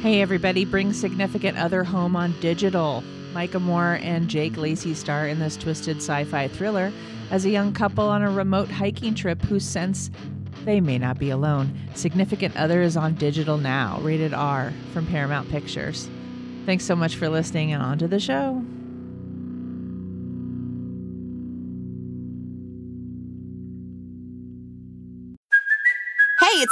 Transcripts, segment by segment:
Hey, everybody, bring significant other home on digital. Micah Moore and Jake Lacy star in this twisted sci fi thriller as a young couple on a remote hiking trip who sense they may not be alone. Significant Other is on digital now, rated R from Paramount Pictures. Thanks so much for listening and on to the show.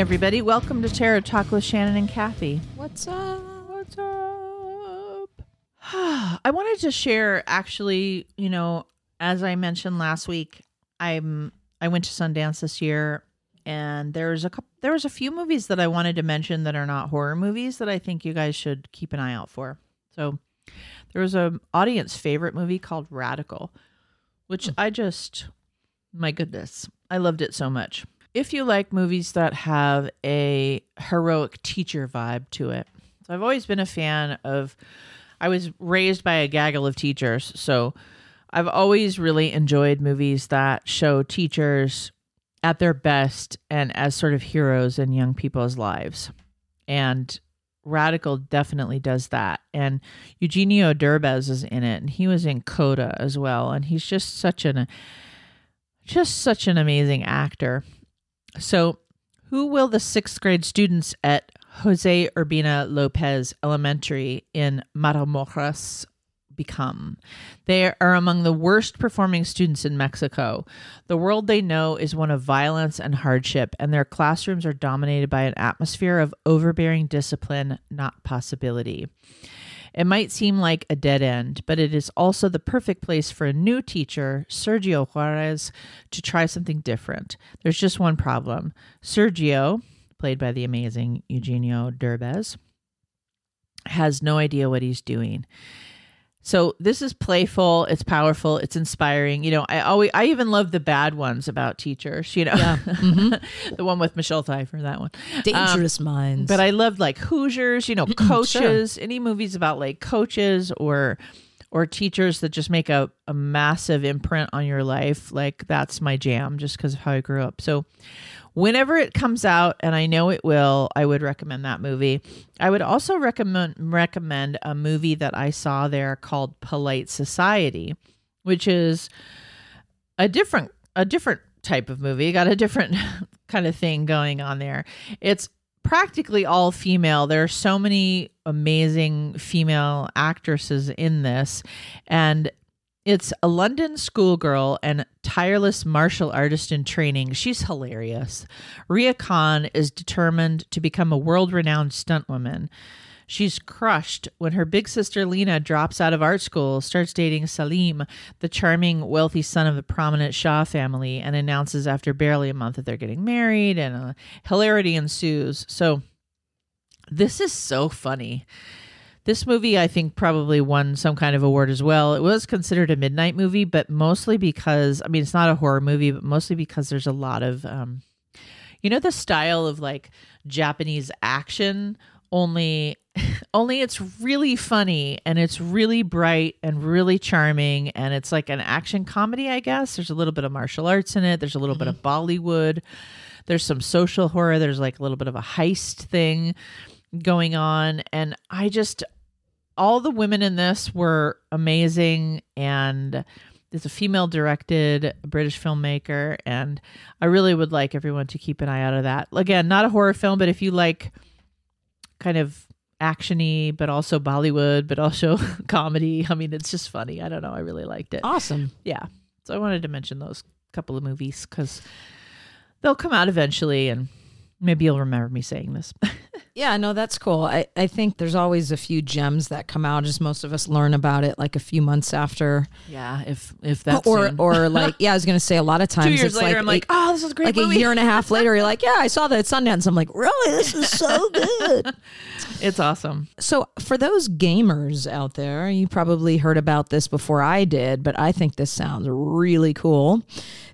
Everybody, welcome to Terror Talk with Shannon and Kathy. What's up? What's up? I wanted to share actually, you know, as I mentioned last week, I'm I went to Sundance this year and there's a couple there was a few movies that I wanted to mention that are not horror movies that I think you guys should keep an eye out for. So there was a audience favorite movie called Radical, which hmm. I just my goodness, I loved it so much. If you like movies that have a heroic teacher vibe to it. So I've always been a fan of I was raised by a gaggle of teachers, so I've always really enjoyed movies that show teachers at their best and as sort of heroes in young people's lives. And Radical definitely does that. And Eugenio Derbez is in it, and he was in Coda as well. And he's just such an just such an amazing actor. So, who will the sixth grade students at Jose Urbina Lopez Elementary in Matamoros become? They are among the worst performing students in Mexico. The world they know is one of violence and hardship, and their classrooms are dominated by an atmosphere of overbearing discipline, not possibility. It might seem like a dead end, but it is also the perfect place for a new teacher, Sergio Juarez, to try something different. There's just one problem. Sergio, played by the amazing Eugenio Derbez, has no idea what he's doing. So this is playful, it's powerful, it's inspiring. You know, I always I even love the bad ones about teachers, you know. Yeah. Mm-hmm. the one with Michelle Pfeiffer, that one. Dangerous Minds. But I loved like Hoosiers, you know, coaches, any movies about like coaches or or teachers that just make a, a massive imprint on your life. Like that's my jam just because of how I grew up. So whenever it comes out, and I know it will, I would recommend that movie. I would also recommend recommend a movie that I saw there called Polite Society, which is a different a different type of movie. Got a different kind of thing going on there. It's practically all female. There are so many amazing female actresses in this, and it's a London schoolgirl and tireless martial artist in training. She's hilarious. Ria Khan is determined to become a world renowned stuntwoman. She's crushed when her big sister Lena drops out of art school, starts dating Salim, the charming, wealthy son of the prominent Shah family, and announces after barely a month that they're getting married, and uh, hilarity ensues. So, this is so funny. This movie, I think, probably won some kind of award as well. It was considered a midnight movie, but mostly because, I mean, it's not a horror movie, but mostly because there's a lot of, um, you know, the style of like Japanese action, only only it's really funny and it's really bright and really charming and it's like an action comedy i guess. There's a little bit of martial arts in it. There's a little bit of bollywood. There's some social horror. There's like a little bit of a heist thing going on. And i just all the women in this were amazing and it's a female directed british filmmaker and i really would like everyone to keep an eye out of that again not a horror film but if you like kind of actiony, but also Bollywood, but also comedy. I mean, it's just funny. I don't know. I really liked it. Awesome. Yeah. So I wanted to mention those couple of movies because they'll come out eventually, and maybe you'll remember me saying this. Yeah, no, that's cool. I, I think there's always a few gems that come out as most of us learn about it like a few months after. yeah, if if that's or or like yeah, I was gonna say a lot of times two years it's later, like I'm like, a, oh, this is great like movie. a year and a half later, you're like, yeah, I saw that at Sundance. I'm like, really, this is so good. it's awesome. so for those gamers out there, you probably heard about this before I did, but I think this sounds really cool.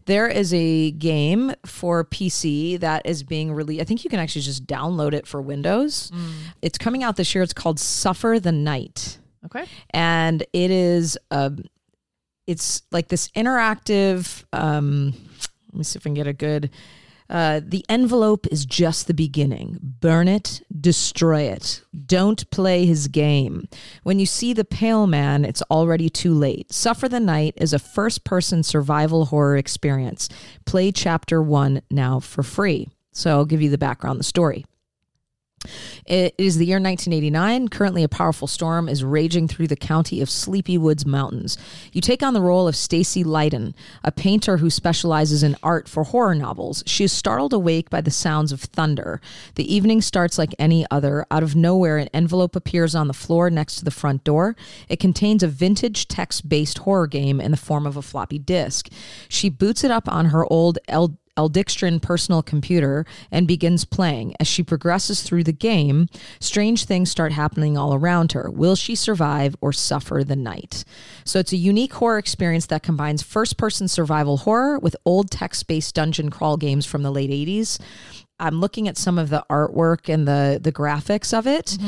There is a game for PC that is being released. I think you can actually just download it for Windows. It's coming out this year. It's called Suffer the Night Okay. and it is um it's like this interactive um let me see if i can get a good uh, the envelope is just the beginning. Burn it, destroy it. Don't play his game. When you see the pale man, it's already too late. Suffer the Night is a first person survival horror experience. Play chapter one now for free. So I'll give you the background, the story. It is the year 1989. Currently, a powerful storm is raging through the county of Sleepy Woods Mountains. You take on the role of Stacy Leiden, a painter who specializes in art for horror novels. She is startled awake by the sounds of thunder. The evening starts like any other. Out of nowhere, an envelope appears on the floor next to the front door. It contains a vintage text based horror game in the form of a floppy disk. She boots it up on her old L. Eldixtrin personal computer and begins playing. As she progresses through the game, strange things start happening all around her. Will she survive or suffer the night? So it's a unique horror experience that combines first person survival horror with old text based dungeon crawl games from the late 80s. I'm looking at some of the artwork and the the graphics of it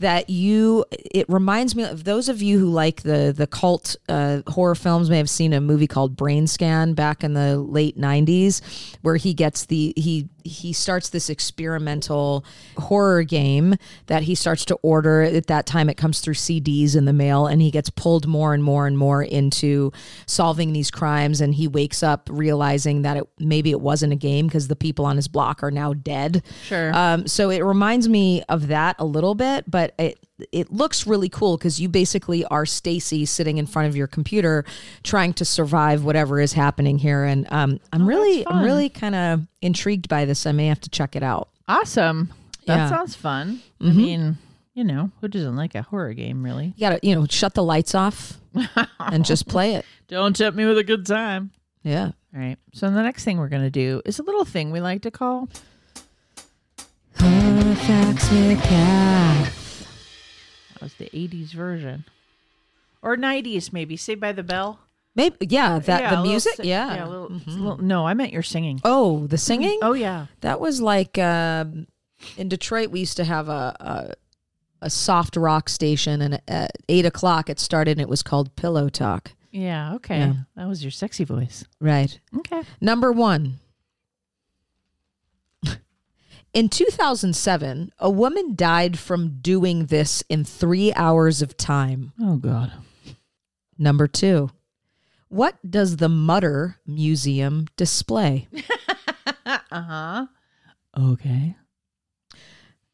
that you it reminds me of those of you who like the the cult uh, horror films may have seen a movie called Brain Scan back in the late 90s where he gets the he he starts this experimental horror game that he starts to order. At that time it comes through CDs in the mail and he gets pulled more and more and more into solving these crimes and he wakes up realizing that it maybe it wasn't a game because the people on his block are now dead Sure. um, so it reminds me of that a little bit, but it it looks really cool because you basically are Stacy sitting in front of your computer trying to survive whatever is happening here. And um, I'm really I'm really kind of intrigued by this. I may have to check it out. awesome. That Yeah. sounds fun. I mean, you know, who doesn't like a horror game, really? You gotta you know shut the lights off and just play it. Don't tempt me with a good time. Yeah. All right. So the next thing we're going to do is a little thing we like to call Facts with Cath. that was the 80s version. Or 90s maybe. Saved by the Bell. Maybe yeah that Yeah, the music si- yeah. Yeah, a little, a little- no, I meant your singing. Oh, the singing. Oh yeah. That was like um, in Detroit. We used to have a, a a soft rock station, and at eight o'clock it started. and It was called Pillow Talk. Yeah, okay. Yeah. That was your sexy voice. Right. Okay. Number one. In 2007, a woman died from doing this in three hours of time. Oh god. Number two. What does the Mutter Museum display? Uh-huh. Okay.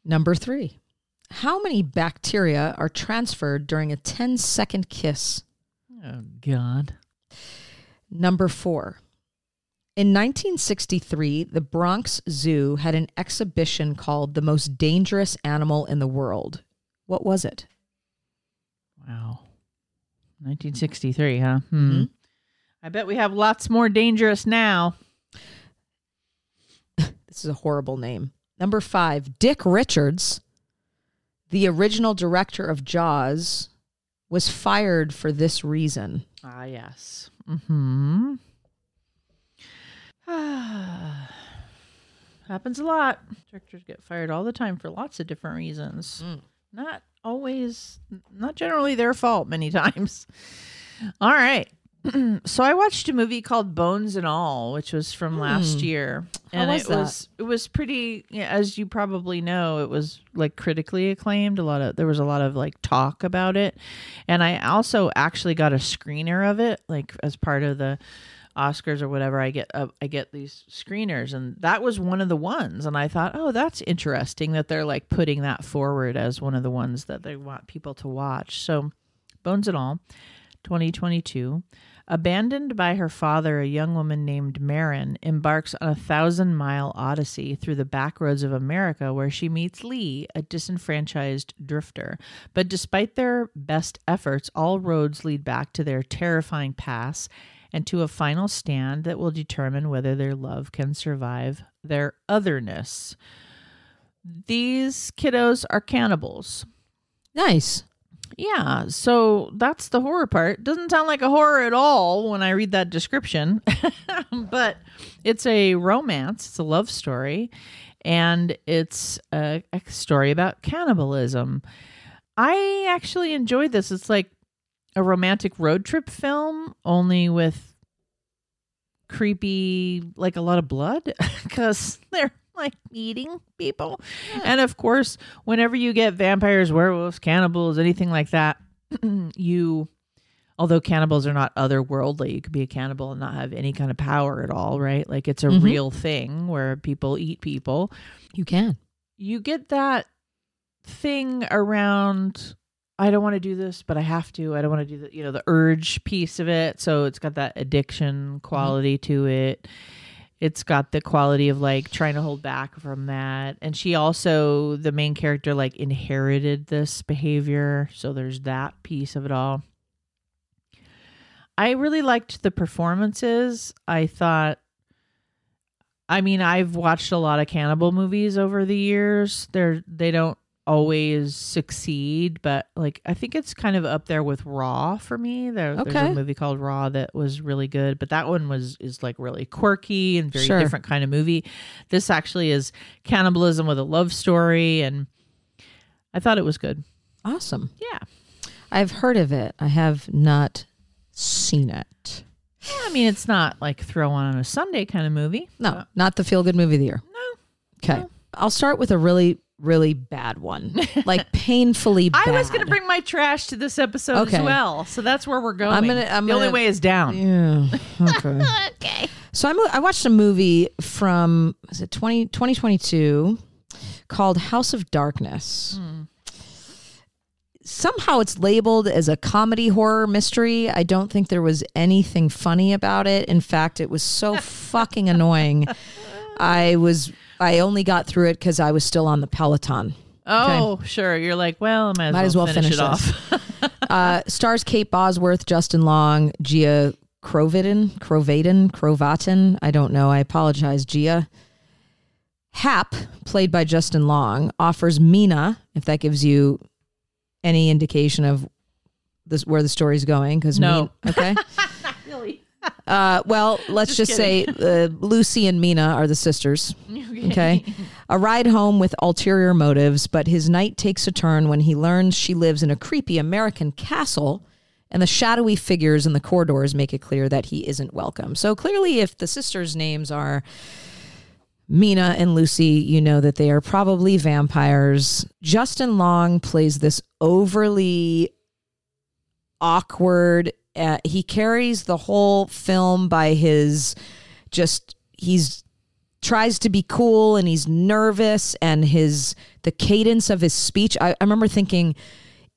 Number three. How many bacteria are transferred during a 10 second kiss? Oh god. Number four. In 1963, the Bronx Zoo had an exhibition called The Most Dangerous Animal in the World. What was it? Wow. 1963, huh? Hmm. Mhm. I bet we have lots more dangerous now. This is a horrible name. Number five, Dick Richards, the original director of Jaws, was fired for this reason. Ah, yes. Hmm. Happens a lot. Directors get fired all the time for lots of different reasons. Mm. Not always, not generally their fault. Many times. All right. so I watched a movie called Bones and All, which was from hmm. last year, How and was it that? was it was pretty. Yeah, as you probably know, it was like critically acclaimed. A lot of there was a lot of like talk about it, and I also actually got a screener of it, like as part of the Oscars or whatever, I get uh, I get these screeners, and that was one of the ones. And I thought, oh, that's interesting that they're like putting that forward as one of the ones that they want people to watch. So, Bones and All, 2022. Abandoned by her father, a young woman named Marin embarks on a thousand mile odyssey through the back roads of America where she meets Lee, a disenfranchised drifter. But despite their best efforts, all roads lead back to their terrifying past and to a final stand that will determine whether their love can survive their otherness. These kiddos are cannibals. Nice. Yeah, so that's the horror part. Doesn't sound like a horror at all when I read that description, but it's a romance, it's a love story, and it's a, a story about cannibalism. I actually enjoyed this. It's like a romantic road trip film, only with creepy, like a lot of blood, because they're like eating people. And of course, whenever you get vampires, werewolves, cannibals, anything like that, you, although cannibals are not otherworldly, you could be a cannibal and not have any kind of power at all, right? Like it's a Mhm. real thing where people eat people. You can. You get that thing around. I don't want to do this, but I have to. I don't want to do the, you know, the urge piece of it. So it's got that addiction mm-hmm. quality to it. It's got the quality of like trying to hold back from that. And she also the main character like inherited this behavior. So there's that piece of it all. I really liked the performances. I thought i mean i've watched a lot of cannibal movies over the years. They're they don't always succeed but like i think it's kind of up there with raw for me there, there's a movie called raw that was really good but that one was is like really quirky and very Sure. different kind of movie this actually is cannibalism with a love story and i thought it was good Awesome. yeah I've heard of it. I have not seen it. Yeah, i mean it's not like throw on a sunday kind of movie No, not the feel good movie of the year. no Okay. I'll start with a really, really bad one. Like painfully bad. I was going to bring my trash to this episode Okay. as well, so that's where we're going. I'm gonna- I'm the only gonna- way is down. Yeah. Okay. Okay. So I, mo- I watched a movie from is it 20, 2022 called House of Darkness. Somehow it's labeled as a comedy horror mystery. I don't think there was anything funny about it. In fact, it was so fucking annoying. I was I only got through it because I was still on the Peloton. Oh, sure. You're like, well, might as, Might as well, well finish, finish it off. Uh, stars Kate Bosworth, Justin Long, Gia Crovatin, Crovatin, Crovatin. I don't know. I apologize, Gia. Hap, played by Justin Long, offers Mina, if that gives you any indication of this where the story's going. Because No. okay. Uh, well, let's Just just, say uh, Lucy and Mina are the sisters. Okay. A ride home with ulterior motives, but his night takes a turn when he learns she lives in a creepy American castle, and the shadowy figures in the corridors make it clear that he isn't welcome. So clearly, if the sisters' names are Mina and Lucy, you know that they are probably vampires. Justin Long plays this overly awkward. Uh, he carries the whole film by his just he's tries to be cool and he's nervous and his the cadence of his speech. I, I remember thinking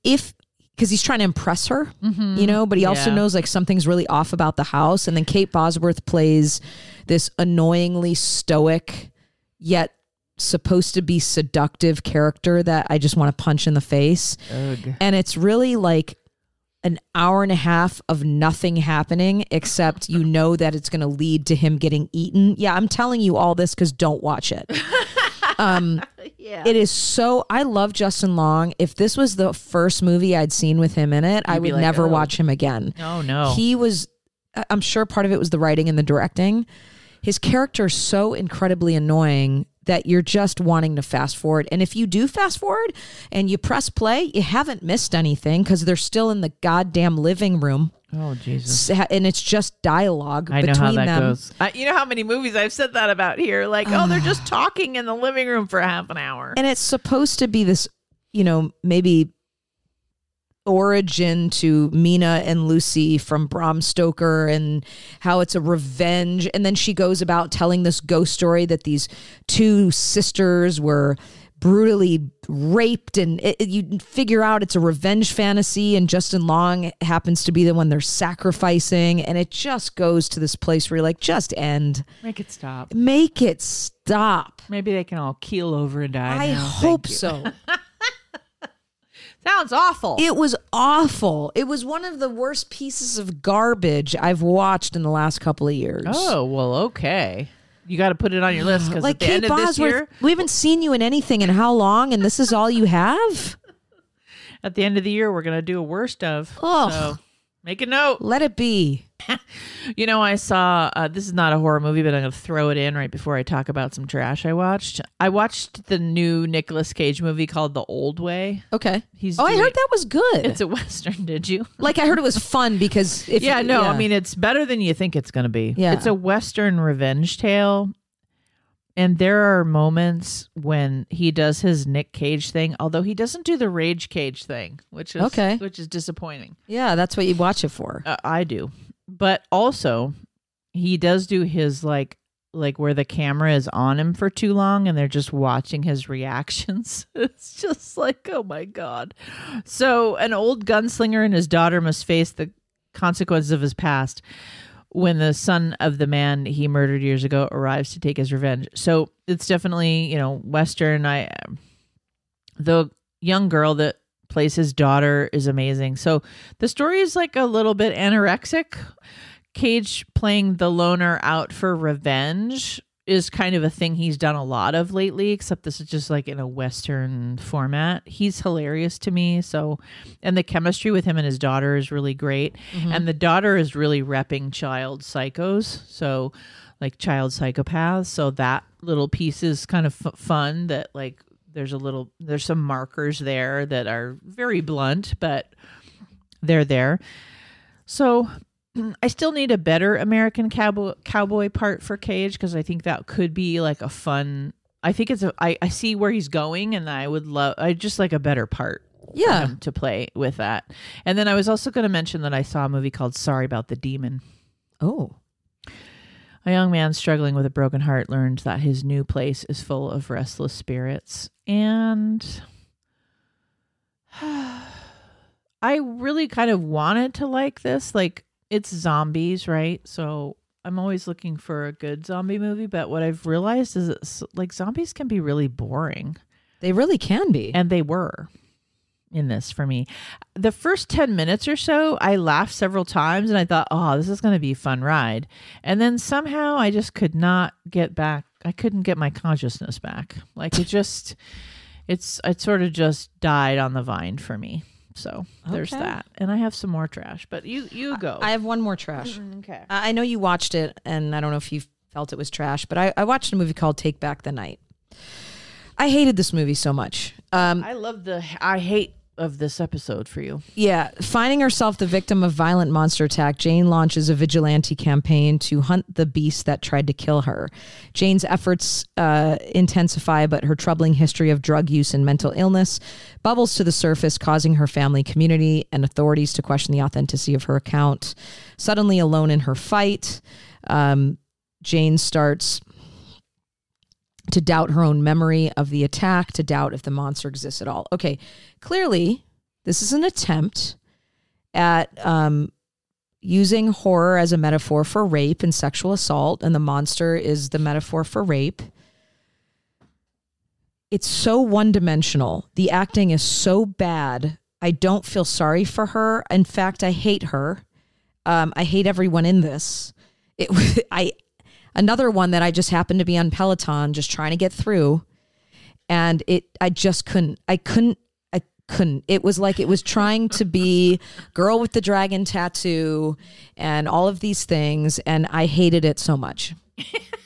if because he's trying to impress her, you know, but he also Yeah. knows like something's really off about the house. And then Kate Bosworth plays this annoyingly stoic yet supposed to be seductive character that I just want to punch in the face. And it's really like an hour and a half of nothing happening except you know that it's going to lead to him getting eaten. Yeah, I'm telling you all this because don't watch it. Um, Yeah. It is so. I love Justin Long. If this was the first movie I'd seen with him in it, I You'd be would like, never "Oh." watch him again. Oh, no. He was, I- I'm sure part of it was the writing and the directing. His character is so incredibly annoying that you're just wanting to fast forward. And if you do fast forward and you press play, you haven't missed anything because they're still in the goddamn living room. oh, Jesus. And it's just dialogue I know between how that them. goes. I, you know how many movies I've said that about here? Like, oh, they're just talking in the living room for half an hour. And it's supposed to be this, you know, maybe origin to Mina and Lucy from Bram Stoker and how it's a revenge. And then she goes about telling this ghost story that these two sisters were brutally raped and it, it- you figure out it's a revenge fantasy and Justin Long happens to be the one they're sacrificing and it just goes to this place where you're like just end Make it stop. make it stop Maybe they can all keel over and die. I now. hope so Sounds awful. it was awful it was one of the worst pieces of garbage I've watched in the last couple of years oh well, okay. You got to put it on your list because like at the Kate end of this Bosworth, year, we haven't seen you in anything in how long and this is all you have at the end of the year, we're gonna do a worst of. Oh, So make a note. let it be You know, I saw uh, this is not a horror movie, but I'm going to throw it in right before I talk about some trash I watched. I watched the new Nicolas Cage movie called The Old Way. okay He's oh I heard that was good It's a western, did you? like I heard it was fun because if yeah, no, I mean it's better than you think it's going to be. Yeah. It's a western revenge tale. And there are moments when he does his Nick Cage thing, although he doesn't do the Rage Cage thing, which is Okay. which is disappointing. yeah, that's what you watch it for. Uh, I do. But also, he does do his like like where the camera is on him for too long and they're just watching his reactions. it's just like, oh my god. So, an old gunslinger and his daughter must face the consequences of his past when the son of the man he murdered years ago arrives to take his revenge. So, it's definitely, you know, western. I um, the young girl that plays his daughter is amazing. So the story is like a little bit anorexic. Cage playing the loner out for revenge is kind of a thing he's done a lot of lately, except this is just like in a Western format. He's hilarious to me. So, and the chemistry with him and his daughter is really great. Mm-hmm. And the daughter is really repping child psychos. So, like child psychopaths. So, that little piece is kind of f- fun that, like, there's a little, there's some markers there that are very blunt, but they're there. So I still need a better American cowboy cowboy part for Cage because I think that could be like a fun. I think it's a. I, I see where he's going, and I would love. I just like a better part. Yeah. to play with that. And then I was also going to mention that I saw a movie called Sorry About the Demon. Oh. A young man struggling with a broken heart learns that his new place is full of restless spirits. And I really kind of wanted to like this. Like, it's zombies, right? So I'm always looking for a good zombie movie. But what I've realized is that, like, zombies can be really boring. They really can be. And they were in this for me. The first 10 minutes or so, I laughed several times and I thought, oh, this is going to be a fun ride. And then somehow I just could not get back. I couldn't get my consciousness back. Like it just, it's, it sort of just died on the vine for me. So there's that. And I have some more trash, but you, you go. I have one more trash. okay. I I know you watched it, and I don't know if you felt it was trash, but I, I watched a movie called Take Back the Night. I hated this movie so much. Um, I love the, I hate of this episode for you. yeah, finding herself the victim of violent monster attack, Jane launches a vigilante campaign to hunt the beast that tried to kill her. Jane's efforts uh, intensify, but her troubling history of drug use and mental illness bubbles to the surface, causing her family, community, and authorities to question the authenticity of her account. Suddenly alone in her fight, um, Jane starts to doubt her own memory of the attack, to doubt if the monster exists at all. Okay, clearly, this is an attempt at um, using horror as a metaphor for rape and sexual assault, and the monster is the metaphor for rape. It's so one dimensional. The acting is so bad. I don't feel sorry for her. In fact, I hate her. Um, I hate everyone in this. It, I another one that I just happened to be on Peloton, just trying to get through, and it. I just couldn't. I couldn't. I couldn't. It was like it was trying to be girl with the dragon tattoo and all of these things, and I hated it so much.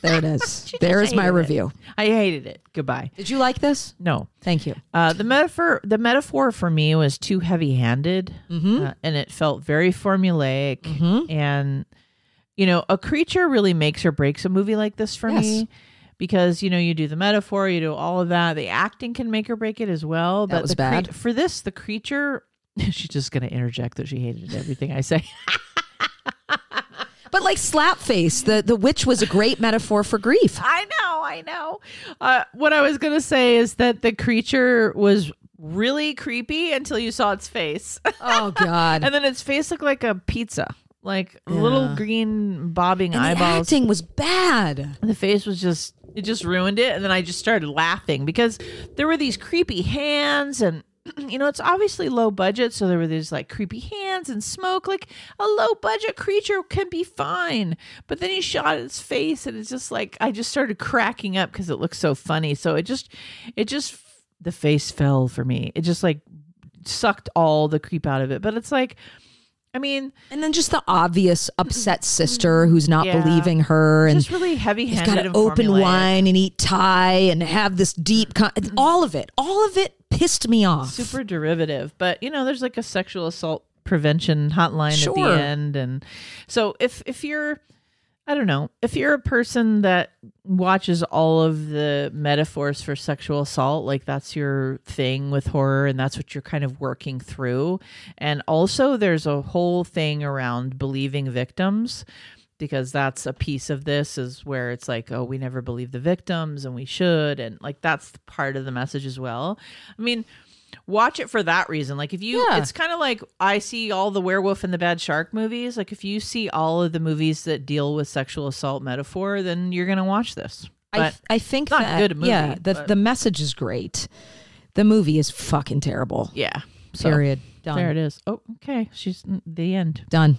There it is. there is my it. review. I hated it. Goodbye. Did you like this? No. Thank you. Uh, the metaphor, the metaphor for me was too heavy-handed, Mm-hmm. uh, and it felt very formulaic. And you know, a creature really makes or breaks a movie like this for Yes. me, because you know you do the metaphor, you do all of that. The acting can make or break it as well. That was bad. for this. The creature She's just going to interject that she hated everything I say. But like Slapface, the the witch was a great metaphor for grief. I know, I know. Uh, what I was going to say is that the creature was really creepy until you saw its face. Oh God. and then its face looked like a pizza, like little green bobbing And the eyeballs. acting was bad. the face was just it just ruined it. And then i just started laughing because there were these creepy hands and you know it's obviously low budget. So there were these like creepy hands and smoke. Like a low budget creature can be fine. But then he shot its face and it's just like i just started cracking up because it looked so funny. So it just it just the face fell for me. It just like sucked all the creep out of it. But it's like i mean And then just the obvious upset mm-hmm. sister mm-hmm. who's not Yeah. believing her and just really heavy He's handed got to open wine and eat Thai and have this deep. Mm-hmm. Con- all of it, all of it pissed me off. super derivative but you know there's like a sexual assault prevention hotline at the end and so if if you're i don't know. If you're a person that watches all of the metaphors for sexual assault like that's your thing with horror and that's what you're kind of working through. And also there's a whole thing around believing victims because that's a piece of this is where it's like oh we never believe the victims and we should. And like that's part of the message as well. I mean watch it for that reason like if you Yeah. it's kind of like i see all the werewolf and the bad shark movies like if you see all of the movies that deal with sexual assault metaphor then you're gonna watch this I, but I think not a that good movie, yeah, the but- the message is great. The movie is fucking terrible. yeah so Period. Done. there it is oh okay she's the end Done.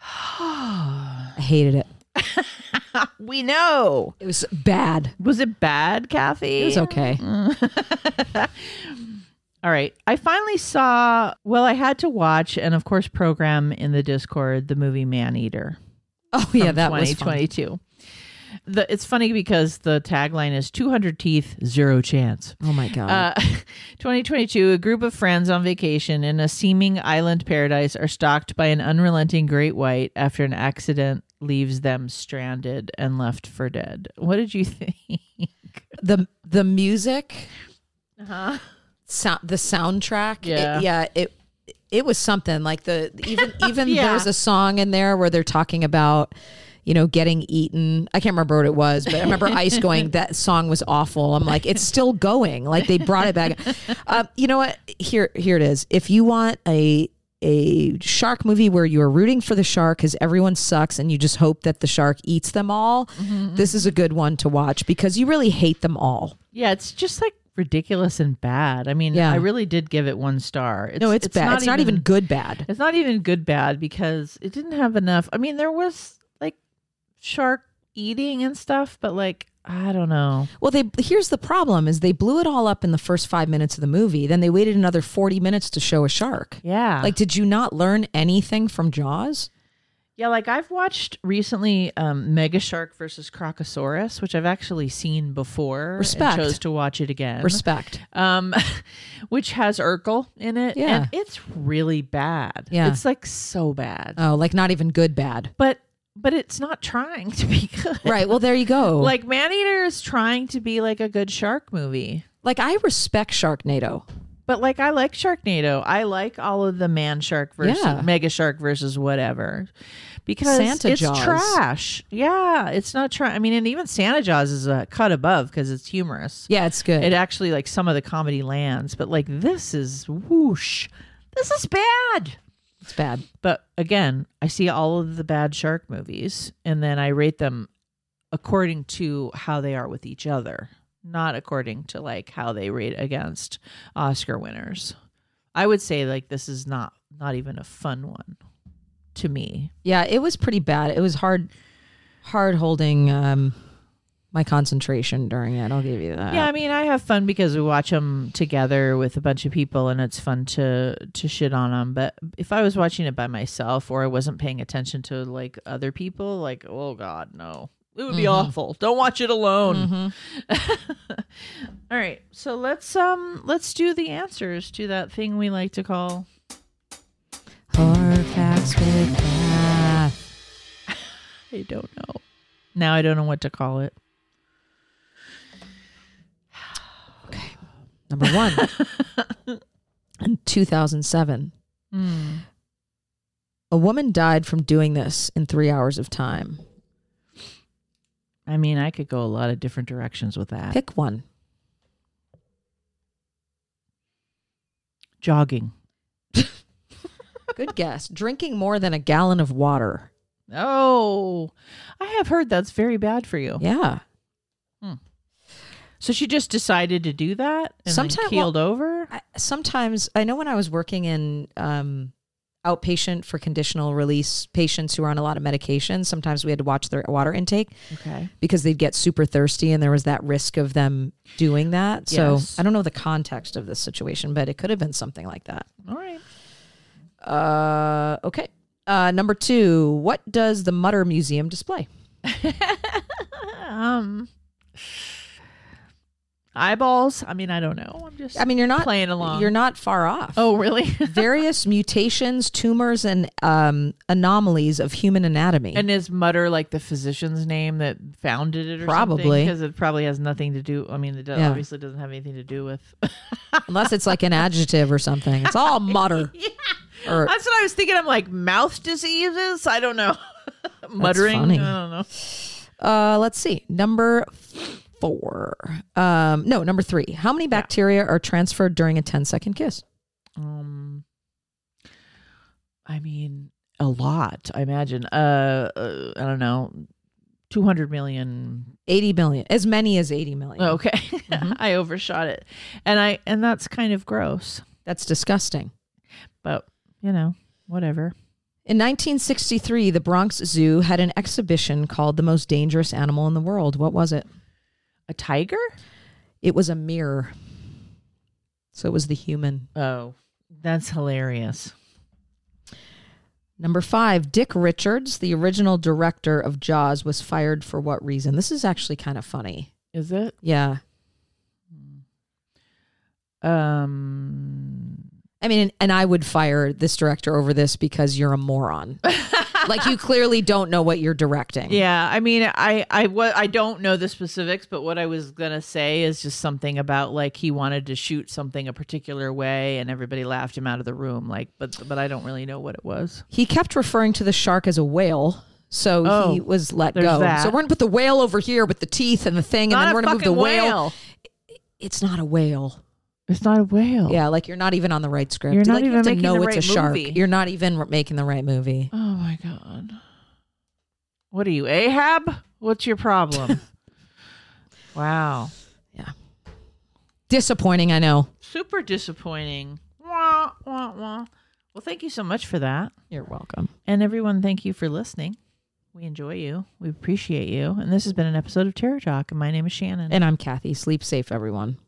I hated it. we know It was bad. was it bad kathy It was okay. All right. I finally saw, well, I had to watch and, of course, program in the Discord the movie Maneater. Oh yeah, that was fun. 2022. The, it's funny because the tagline is 200 teeth, zero chance. Oh my god. Uh, 2022, a group of friends on vacation in a seeming island paradise are stalked by an unrelenting great white after an accident leaves them stranded and left for dead. What did you think? the the music, Uh-huh. sound, the soundtrack. it- Yeah. yeah. It it was something like the even even Yeah. there's a song in there where they're talking about you know getting eaten. I can't remember what it was, but I remember Ice going that song was awful. I'm like it's still going. Like they brought it back. Um, you know what? Here here it is. If you want a a shark movie where you're rooting for the shark because everyone sucks and you just hope that the shark eats them all, Mm-hmm, this is a good one to watch because you really hate them all. Yeah, it's just like ridiculous and bad. I mean, Yeah. I really did give it one star. It's, no, it's, bad. it's not even good bad. It's not even good bad because it didn't have enough. I mean, there was like shark eating and stuff, but like I don't know. Well, they here's the problem: is they blew it all up in the first five minutes of the movie. Then they waited another forty minutes to show a shark. Yeah, Like, did you not learn anything from Jaws? yeah, like I've watched recently um, Mega Shark versus Crocosaurus, which I've actually seen before. Respect. And chose to watch it again. Respect. um, which has Urkel in it. Yeah. and it's really bad. Yeah. it's like so bad. Oh, like not even good bad. but but it's not trying to be good. Right. Well, there you go. Like Maneater is trying to be like a good shark movie. like I respect Sharknado. But like I like Sharknado. I like all of the man shark versus Yeah. mega shark versus whatever. Because Santa it's Jaws. trash. Yeah, it's not trying. I mean, and even Santa Jaws is a cut above because it's humorous. Yeah, it's good. It actually like some of the comedy lands, but like this is whoosh. This is bad. It's bad. But again, I see all of the bad shark movies and then I rate them according to how they are with each other, not according to like how they rate against Oscar winners. I would say like this is not not even a fun one to me. Yeah, it was pretty bad. It was hard, hard holding um, my concentration during it. I'll give you that. yeah, I mean, I have fun because we watch them together with a bunch of people, and it's fun to to shit on them. But if I was watching it by myself or I wasn't paying attention to like other people, like oh god, no, it would be awful. Don't watch it alone. All right, so let's um let's do the answers to that thing we like to call. Horror facts with Cath. I don't know. Now I don't know what to call it. Number one. In 2007, Hmm. a woman died from doing this in three hours of time. I mean, I could go a lot of different directions with that. Pick one. Jogging. Good guess. Drinking more than a gallon of water. Oh, I have heard that's very bad for you. Yeah. So she just decided to do that and Sometime- then keeled over. I, sometimes I know when I was working in um, outpatient for conditional release patients who are on a lot of medication, sometimes we had to watch their water intake Okay. because they'd get super thirsty and there was that risk of them doing that. So I don't know the context of this situation, but it could have been something like that. All right. Uh, okay. Uh, number two, what does the Mutter Museum display? Um, eyeballs. I mean, I don't know. I'm just. I mean, you're not playing along. You're not far off. Oh, really? various mutations, tumors, and um, anomalies of human anatomy. and is Mutter like the physician's name that founded it, or Probably. Because it probably has nothing to do. I mean, it Yeah. obviously doesn't have anything to do with. Unless it's like an adjective or something. It's all mutter. Or That's what I was thinking. I'm like mouth diseases. I don't know. Muttering. I don't know. uh, let's see. Number four. Um, no, number three. How many bacteria are transferred during a 10 second kiss? Um, I mean, a lot. I imagine. Uh, uh I don't know. Two hundred million 80 million. As many as 80 million. Okay. Mm-hmm. I overshot it. And I and that's kind of gross. That's disgusting. But, you know, whatever. In 1963, the Bronx Zoo had an exhibition called The Most Dangerous Animal in the World. What was it? A tiger? It was a mirror. So it was the human. Oh, that's hilarious. Number five, Dick Richards, the original director of Jaws, was fired for what reason? This is actually kind of funny. Is it? Yeah. Um I mean, and I would fire this director over this because you're a moron. like you clearly don't know what you're directing. Yeah, I mean, I I what I don't know the specifics, but what I was gonna say is just something about like he wanted to shoot something a particular way, and everybody laughed him out of the room. Like, but but I don't really know what it was. He kept referring to the shark as a whale. So Oh, he was let go. that. So we're gonna put the whale over here with the teeth and the thing, and then we're gonna move the whale. whale. It's not a whale. It's not a whale. Yeah, like you're not even on the right script. You're not like, you even have to making know the it's a shark. movie. You're not even making the right movie. Oh. What are you, Ahab? What's your problem? wow. Yeah. Disappointing, I know. Super disappointing. Wah, wah, wah. Well, thank you so much for that. You're welcome. And everyone, thank you for listening. We enjoy you. We appreciate you. And this has been an episode of Terror Talk. And my name is Shannon. And I'm Kathy. Sleep safe, everyone.